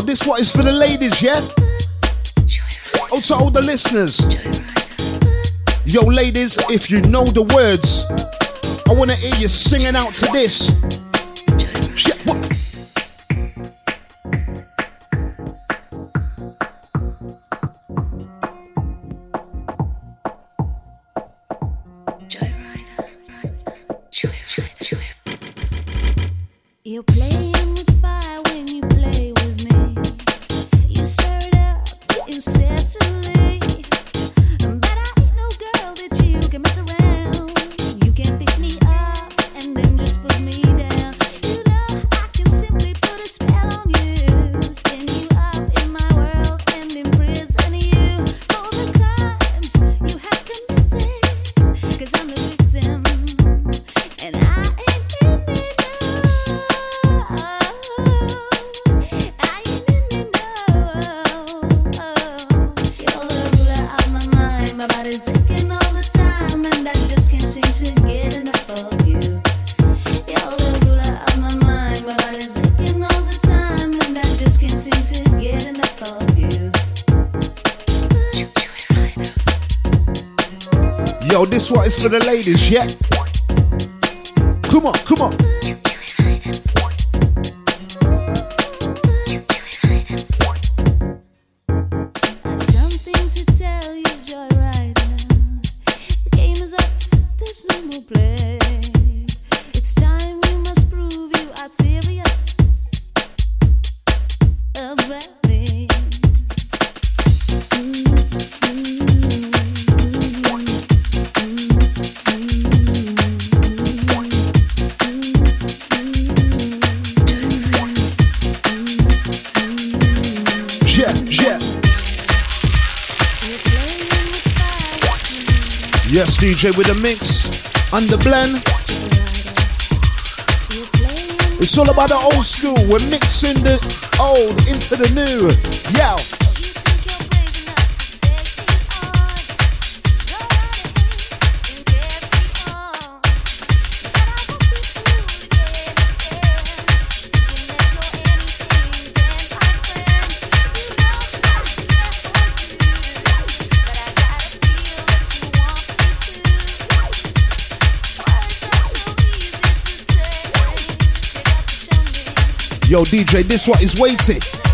Oh, this one is for the ladies, yeah? Oh, to all the listeners. Yo, ladies, if you know the words, I wanna hear you singing out to this. Shit, what? You're playing with incessantly. This is for the ladies, yeah? Come on, come on. Something to tell you, Joyrider. The game is up, there's no more play. Yes, DJ with a mix and the blend. It's all about the old school. We're mixing the old into the new. Yeah. Yo, DJ, this what is waiting.